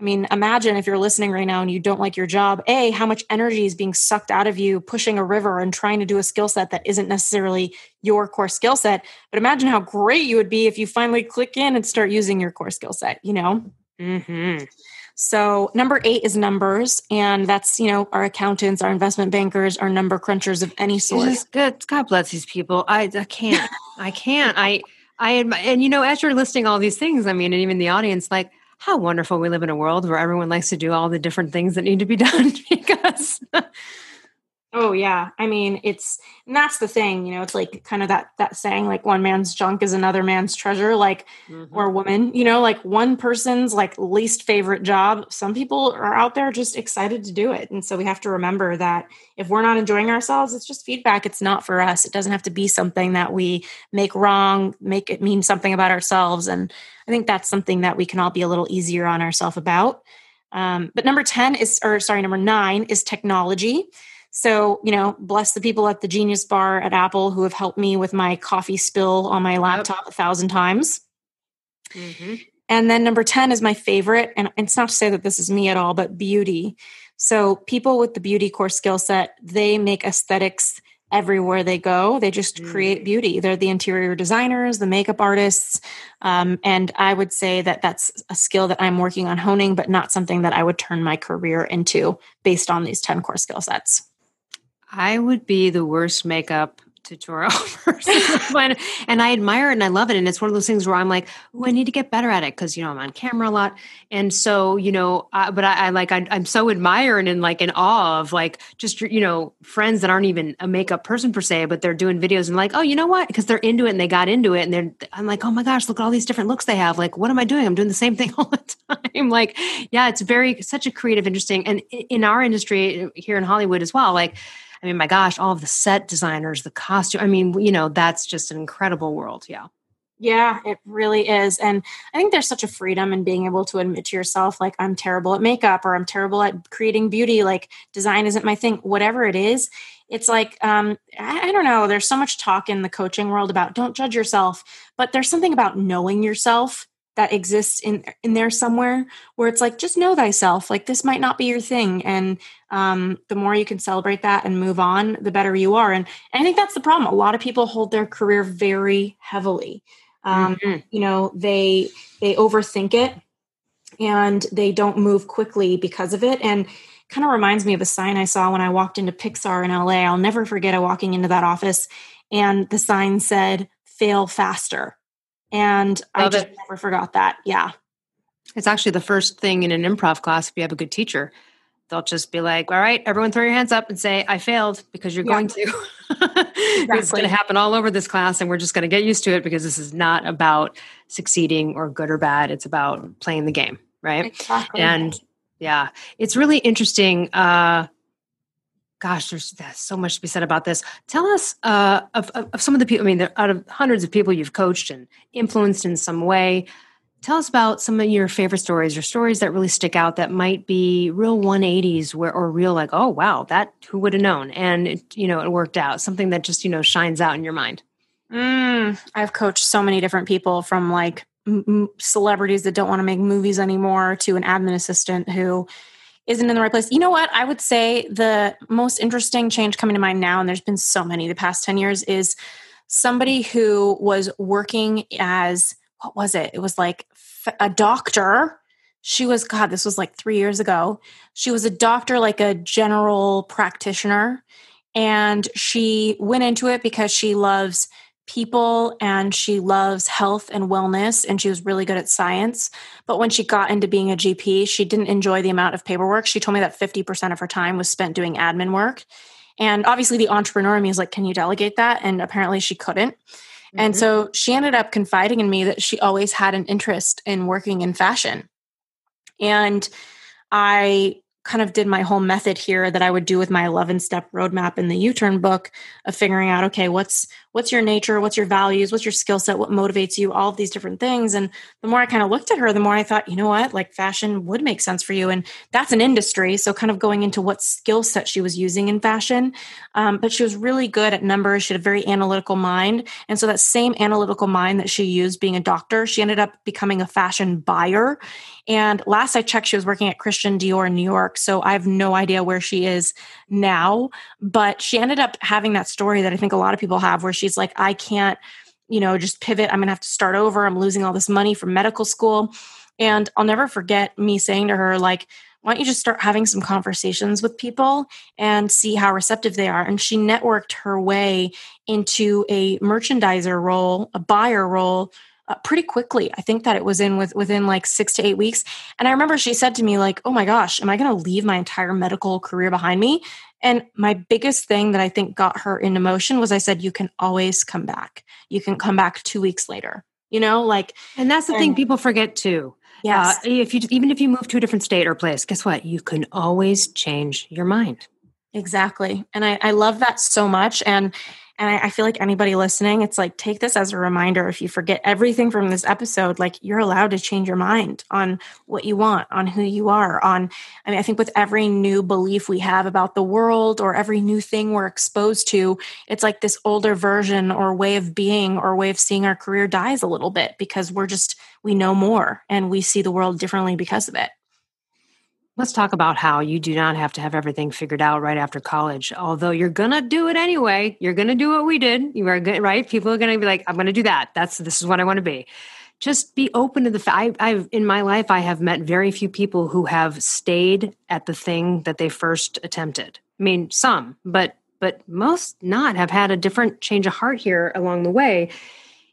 I mean, imagine if you're listening right now and you don't like your job, A, how much energy is being sucked out of you pushing a river and trying to do a skill set that isn't necessarily your core skill set. But imagine how great you would be if you finally click in and start using your core skill set, you know? Mm-hmm. So number eight is numbers, and that's you know our accountants, our investment bankers, our number crunchers of any sort. Good. God bless these people. I, I can't. I can't. I I and you know as you're listing all these things, I mean, and even the audience, like how wonderful we live in a world where everyone likes to do all the different things that need to be done because Oh yeah. I mean, it's and that's the thing, you know, it's like kind of that that saying like one man's junk is another man's treasure like mm-hmm. or woman, you know, like one person's like least favorite job. Some people are out there just excited to do it. And so we have to remember that if we're not enjoying ourselves, it's just feedback. It's not for us. It doesn't have to be something that we make wrong, make it mean something about ourselves and I think that's something that we can all be a little easier on ourselves about. Um, but number 10 is, or sorry, number nine is technology. So, you know, bless the people at the Genius Bar at Apple who have helped me with my coffee spill on my laptop a thousand times. Mm-hmm. And then number 10 is my favorite. And it's not to say that this is me at all, but beauty. So, people with the beauty core skill set, they make aesthetics everywhere they go. They just mm. create beauty. They're the interior designers, the makeup artists. Um, and I would say that that's a skill that I'm working on honing, but not something that I would turn my career into based on these 10 core skill sets. I would be the worst makeup tutorial person. and I admire it and I love it. And it's one of those things where I'm like, oh, I need to get better at it because, you know, I'm on camera a lot. And so, you know, I, but I, I like, I, am so admiring and like in awe of like just, you know, friends that aren't even a makeup person per se, but they're doing videos and like, oh, you know what? Because they're into it and they got into it. And they're, I'm like, oh my gosh, look at all these different looks they have. Like, what am I doing? I'm doing the same thing all the time. like, yeah, it's very, such a creative, interesting. And in our industry here in Hollywood as well, like, I mean, my gosh, all of the set designers, the costume. I mean, you know, that's just an incredible world. Yeah. Yeah, it really is. And I think there's such a freedom in being able to admit to yourself, like, I'm terrible at makeup or I'm terrible at creating beauty, like, design isn't my thing, whatever it is. It's like, um, I, I don't know, there's so much talk in the coaching world about don't judge yourself, but there's something about knowing yourself that exists in in there somewhere where it's like just know thyself. Like this might not be your thing. And um, the more you can celebrate that and move on the better you are. And, and i think that's the problem. A lot of people hold their career very heavily. Um, mm-hmm. you know they they overthink it and they don't move quickly because of it. And kind of reminds me of a sign i saw when i walked into pixar in la i'll never forget it walking into that office and the sign said fail faster and Love I just it. never forgot that. Yeah. It's actually the first thing in an improv class if you have a good teacher. they'll just be like, all right, everyone throw your hands up and say, I failed because you're yeah. going to. exactly. it's going to happen all over this class and we're just going to get used to it because this is not about succeeding or good or bad. It's about playing the game. Right. Exactly. And yeah, it's really interesting. Uh, gosh, there's, there's, so much to be said about this. Tell us uh, of, of, of, some of the people, I mean, out of hundreds of people you've coached and influenced in some way, tell us about some of your favorite stories or stories that really stick out that might be real 180s where, or real like, oh, wow, that who would have known? And, it, you know, it worked out, something that just, you know, shines out in your mind. Mm, I've coached so many different people from like m- celebrities that don't want to make movies anymore to an admin assistant who isn't in the right place. You know what? I would say the most interesting change coming to mind now, and there's been so many the past 10 years, is somebody who was working as what was it? It was like a doctor. She was, God, this was like three years ago. She was a doctor, like a general practitioner. And she went into it because she loves people and she loves health and wellness and she was really good at science. But when she got into being a GP, she didn't enjoy the amount of paperwork. She told me that 50% of her time was spent doing admin work. And obviously, the entrepreneur in me is like, Can you delegate that? And apparently, she couldn't. Mm-hmm. And so she ended up confiding in me that she always had an interest in working in fashion. And I kind of did my whole method here that I would do with my 11 step roadmap in the YouTurn book of figuring out okay what's what's your nature what's your values what's your skill set what motivates you all of these different things. And the more I kind of looked at her the more I thought you know what? Like fashion would make sense for you. And that's an industry so kind of going into what skill set she was using in fashion. Um, but she was really good at numbers. She had a very analytical mind. And so that same analytical mind that she used being a doctor she ended up becoming a fashion buyer. And last I checked, she was working at Christian Dior in New York. So I have no idea where she is now. But she ended up having that story that I think a lot of people have where she's like, I can't, you know, just pivot. I'm going to have to start over. I'm losing all this money from medical school. And I'll never forget me saying to her, like, why don't you just start having some conversations with people and see how receptive they are? And she networked her way into a merchandiser role, a buyer role uh, pretty quickly. I think that it was in with within like six to eight weeks. And I remember she said to me like, "Oh my gosh, am I going to leave my entire medical career behind me?" And my biggest thing that I think got her in motion was I said, "You can always come back. You can come back two weeks later." You know, like, and that's the and, thing people forget too. Yeah, uh, if you even if you move to a different state or place, guess what? You can always change your mind. Exactly. And I, I love that so much. And and I, I, feel like anybody listening, it's like take this as a reminder. If you forget everything from this episode, like you're allowed to change your mind on what you want, on who you are, on I mean, I think with every new belief we have about the world or every new thing we're exposed to, it's like this older version or way of being or way of seeing our career dies a little bit because we're just we know more and we see the world differently because of it. Let's talk about how you do not have to have everything figured out right after college. Although you're gonna do it anyway. You're gonna do what we did. You are good, right? People are gonna be like, "I'm gonna do that. That's this is what I want to be." Just be open to the fact. I've in my life, I have met very few people who have stayed at the thing that they first attempted. I mean, some, but but most not have had a different change of heart here along the way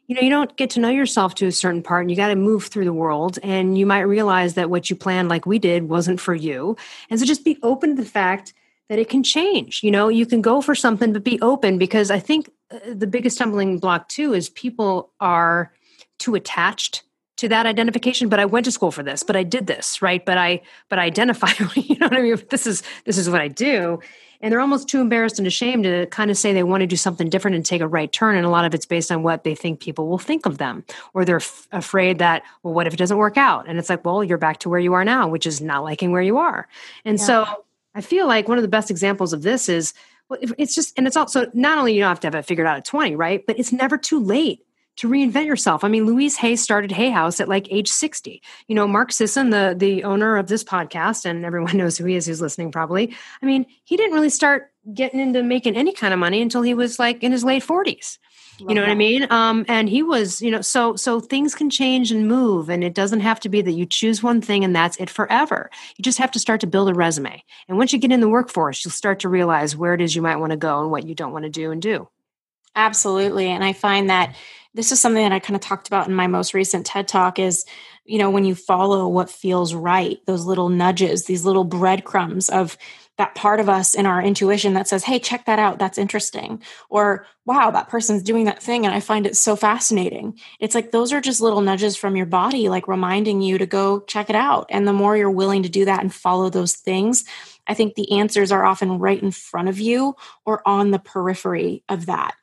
you know you don't get to know yourself to a certain part and you got to move through the world and you might realize that what you planned like we did wasn't for you. And so just be open to the fact that it can change you know? You can go for something but be open because i think uh, the biggest stumbling block too is people are too attached to that identification but i went to school for this but i did this right? But i but i identify you know what i mean? This is this is what i do and they're almost too embarrassed and ashamed to kind of say they want to do something different and take a right turn and a lot of it's based on what they think people will think of them. Or they're f- afraid that well what if it doesn't work out? And it's like well you're back to where you are now which is not liking where you are. And yeah. so i feel like one of the best examples of this is well, it's just and it's also not only you don't have to have it figured out at 20 right? But it's never too late to reinvent yourself. I mean, Louise Hay started Hay House at like age 60. You know, Mark Sisson, the the owner of this podcast, and everyone knows who he is who's listening probably. I mean, he didn't really start getting into making any kind of money until he was like in his late 40s. Love you know that. what I mean? Um, and he was, you know, so so things can change and move, and it doesn't have to be that you choose one thing and that's it forever. You just have to start to build a resume. And once you get in the workforce, you'll start to realize where it is you might want to go and what you don't want to do and do. Absolutely. And I find that this is something that I kind of talked about in my most recent TED talk is you know, when you follow what feels right, those little nudges, these little breadcrumbs of that part of us in our intuition that says, Hey, check that out. That's interesting. Or, wow, that person's doing that thing and I find it so fascinating. It's like those are just little nudges from your body, like reminding you to go check it out. And the more you're willing to do that and follow those things, I think the answers are often right in front of you or on the periphery of that.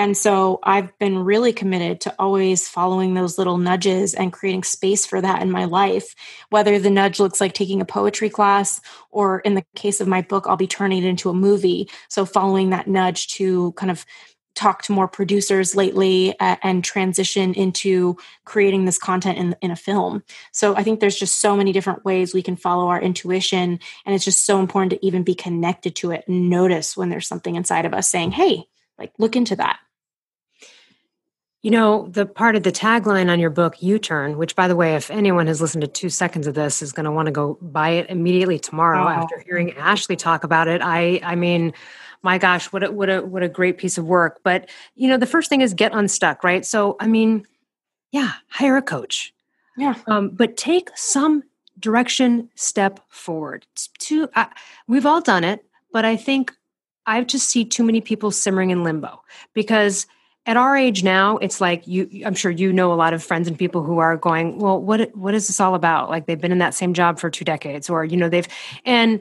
And so I've been really committed to always following those little nudges and creating space for that in my life. Whether the nudge looks like taking a poetry class, or in the case of my book, I'll be turning it into a movie. So following that nudge to kind of talk to more producers lately and transition into creating this content in, in a film. So I think there's just so many different ways we can follow our intuition. And it's just so important to even be connected to it and notice when there's something inside of us saying, hey, like look into that. You know, the part of the tagline on your book, YouTurn, which, by the way, if anyone has listened to two seconds of this, is going to want to go buy it immediately tomorrow oh. after hearing Ashley talk about it. I, I mean, my gosh, what a, what a, what a great piece of work. But, you know, the first thing is get unstuck, right? So, I mean, yeah, hire a coach. Yeah. Um, but take some direction step forward. To, uh, we've all done it, but I think I just see too many people simmering in limbo because – at our age now it's like you i'm sure you know a lot of friends and people who are going well what what is this all about? Like they've been in that same job for two decades or you know they've and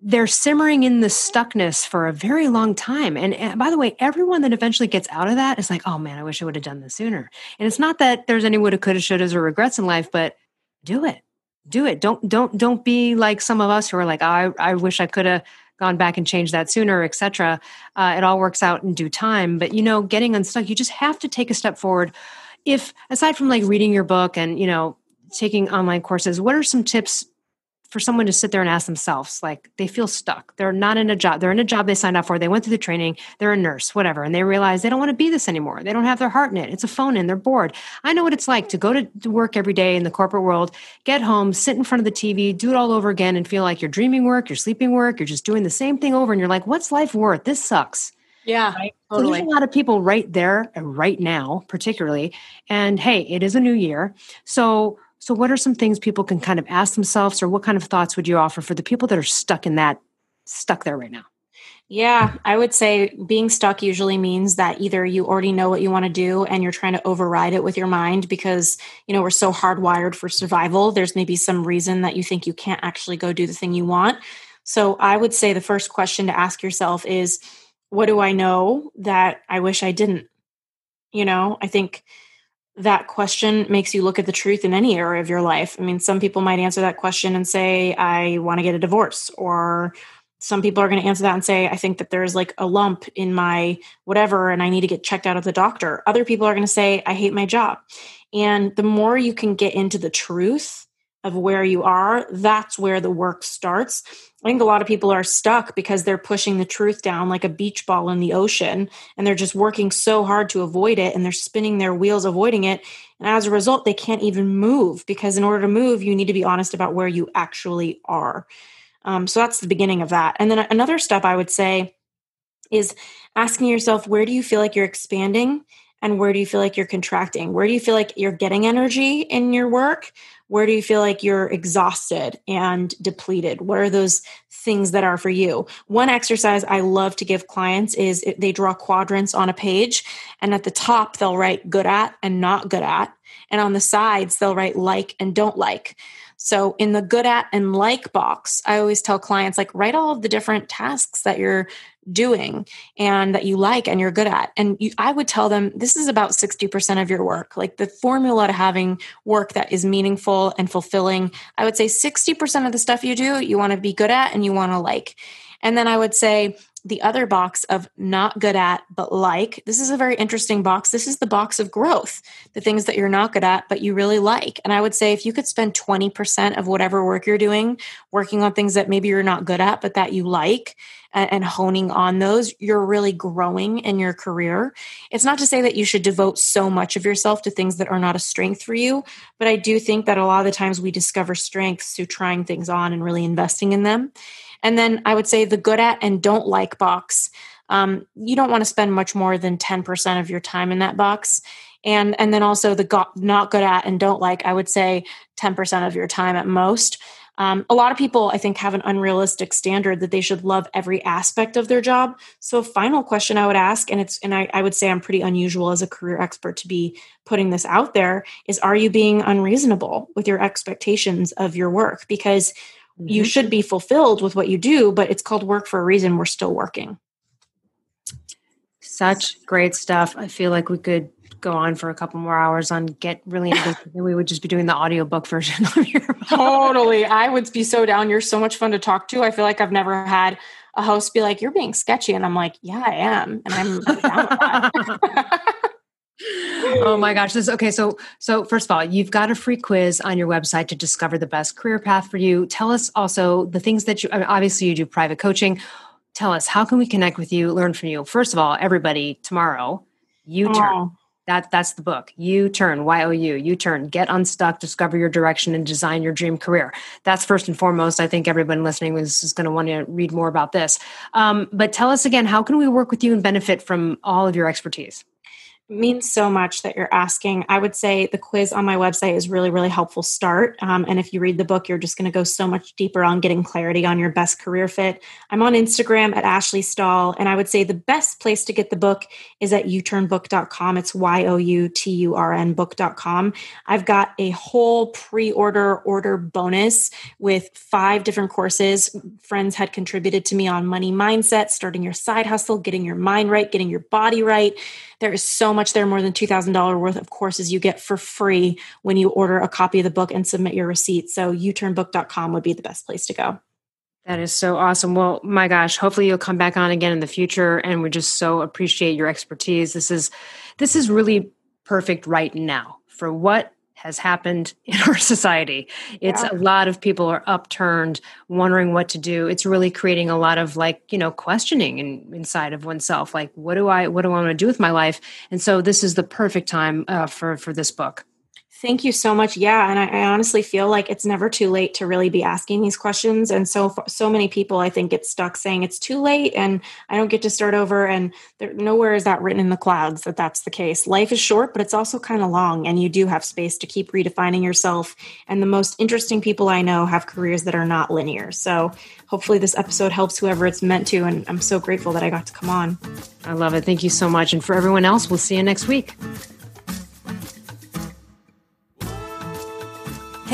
they're simmering in the stuckness for a very long time. And, and by the way everyone that eventually gets out of that is like oh man i wish i would have done this sooner. And it's not that there's any woulda coulda shouldas or regrets in life but do it. Do it. Don't don't don't be like some of us who are like oh, i i wish i could have gone back and changed that sooner, etc. Uh, it all works out in due time. But you know, getting unstuck, you just have to take a step forward. If aside from like reading your book and you know taking online courses, what are some tips for someone to sit there and ask themselves like they feel stuck they're not in a job they're in a job they signed up for they went through the training they're a nurse whatever and they realize they don't want to be this anymore they don't have their heart in it it's a phone in they're bored i know what it's like to go to, to work every day in the corporate world get home sit in front of the tv do it all over again and feel like you're dreaming work you're sleeping work you're just doing the same thing over and you're like what's life worth this sucks yeah, right? totally. So there's a lot of people right there, uh, right now, particularly. And hey, it is a new year. So so, what are some things people can kind of ask themselves, or what kind of thoughts would you offer for the people that are stuck in that, stuck there right now? Yeah, I would say being stuck usually means that either you already know what you want to do and you're trying to override it with your mind because, you know, we're so hardwired for survival. There's maybe some reason that you think you can't actually go do the thing you want. So I would say the first question to ask yourself is, what do I know that I wish I didn't? You know, I think that question makes you look at the truth in any area of your life. I mean, some people might answer that question and say, I want to get a divorce. Or some people are going to answer that and say, I think that there's like a lump in my whatever and I need to get checked out of the doctor. Other people are going to say, I hate my job. And the more you can get into the truth of where you are, that's where the work starts. I think a lot of people are stuck because they're pushing the truth down like a beach ball in the ocean and they're just working so hard to avoid it and they're spinning their wheels avoiding it. And as a result, they can't even move because in order to move, you need to be honest about where you actually are. Um, so that's the beginning of that. And then another step I would say is asking yourself, where do you feel like you're expanding? And where do you feel like you're contracting? Where do you feel like you're getting energy in your work? Where do you feel like you're exhausted and depleted? What are those things that are for you? One exercise I love to give clients is they draw quadrants on a page, and at the top, they'll write good at and not good at. And on the sides, they'll write like and don't like. So in the good at and like box, I always tell clients like write all of the different tasks that you're doing and that you like and you're good at. And you, I would tell them this is about 60% of your work. Like the formula to having work that is meaningful and fulfilling, I would say 60% of the stuff you do, you want to be good at and you want to like. And then I would say the other box of not good at, but like. This is a very interesting box. This is the box of growth, the things that you're not good at, but you really like. And I would say if you could spend 20% of whatever work you're doing working on things that maybe you're not good at, but that you like, and honing on those, you're really growing in your career. It's not to say that you should devote so much of yourself to things that are not a strength for you, but I do think that a lot of the times we discover strengths through trying things on and really investing in them. And then I would say the good at and don't like box. Um, you don't want to spend much more than 10% of your time in that box. and and then also the got, not good at and don't like i would say 10% of your time at most um, a lot of people i think have an unrealistic standard that they should love every aspect of their job so final question i would ask and it's and I, I would say i'm pretty unusual as a career expert to be putting this out there is are you being unreasonable with your expectations of your work because mm-hmm. you should be fulfilled with what you do but it's called work for a reason. We're still working. Such great stuff. I feel like we could go on for a couple more hours on get really into we would just be doing the audiobook version of your totally. I would be so down. You're so much fun to talk to. I feel like i've never had a host be like you're being sketchy. And i'm like yeah i am. And i'm down with that oh my gosh this okay so so first of all you've got a free quiz on your website to discover the best career path for you tell us also the things that you I mean, obviously you do private coaching tell us how can we connect with you learn from you first of all everybody tomorrow you turn oh. That that's the book. You turn Y O U. You turn. Get unstuck. Discover your direction and design your dream career. That's first and foremost. I think everyone listening is, is going to want to read more about this. Um, but tell us again, how can we work with you and benefit from all of your expertise? Means so much that you're asking. I would say the quiz on my website is really, really helpful start. Um, and if you read the book, you're just going to go so much deeper on getting clarity on your best career fit. I'm on Instagram at Ashley Stahl, and I would say the best place to get the book is at youturnbook.com. It's Y O U T U R N book.com. I've got a whole pre-order order bonus with five different courses. Friends had contributed to me on money mindset, starting your side hustle, getting your mind right, getting your body right there is so much there, more than $2,000 worth of courses you get for free when you order a copy of the book and submit your receipt. So youturnbook.com would be the best place to go. That is so awesome. Well, my gosh, hopefully you'll come back on again in the future and we just so appreciate your expertise. This is this is really perfect right now for what has happened in our society. It's yeah. a lot of people are upturned, wondering what to do. It's really creating a lot of like, you know, questioning in, inside of oneself. Like, what do I, what do I want to do with my life? And so this is the perfect time uh, for, for this book. Thank you so much. Yeah, and I, I, honestly feel like it's never too late to really be asking these questions. And so, so many people, I think, get stuck saying it's too late, and I don't get to start over. And there, nowhere is that written in the clouds that that's the case. Life is short, but it's also kind of long, and you do have space to keep redefining yourself. And the most interesting people I know have careers that are not linear. So, hopefully, this episode helps whoever it's meant to. And I'm so grateful that I got to come on. I love it. Thank you so much. And for everyone else, we'll see you next week.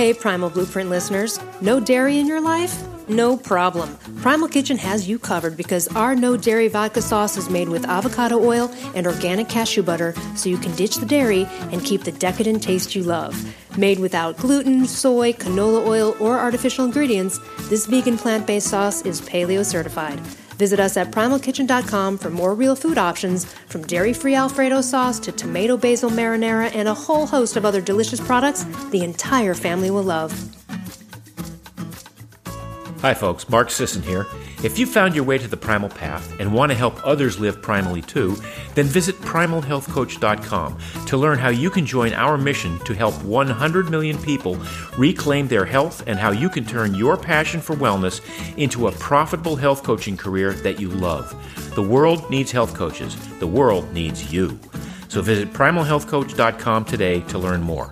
Hey, Primal Blueprint listeners. No dairy in your life? No problem. Primal Kitchen has you covered because our no dairy vodka sauce is made with avocado oil and organic cashew butter so you can ditch the dairy and keep the decadent taste you love. Made without gluten, soy, canola oil, or artificial ingredients, this vegan plant based sauce is paleo certified. Visit us at primalkitchen.com for more real food options, from dairy free Alfredo sauce to tomato basil marinara and a whole host of other delicious products the entire family will love. Hi, folks. Mark Sisson here. If you found your way to the primal path and want to help others live primally too, then visit primalhealthcoach.com to learn how you can join our mission to help 100 million people reclaim their health and how you can turn your passion for wellness into a profitable health coaching career that you love. The world needs health coaches. The world needs you. So visit primalhealthcoach.com today to learn more.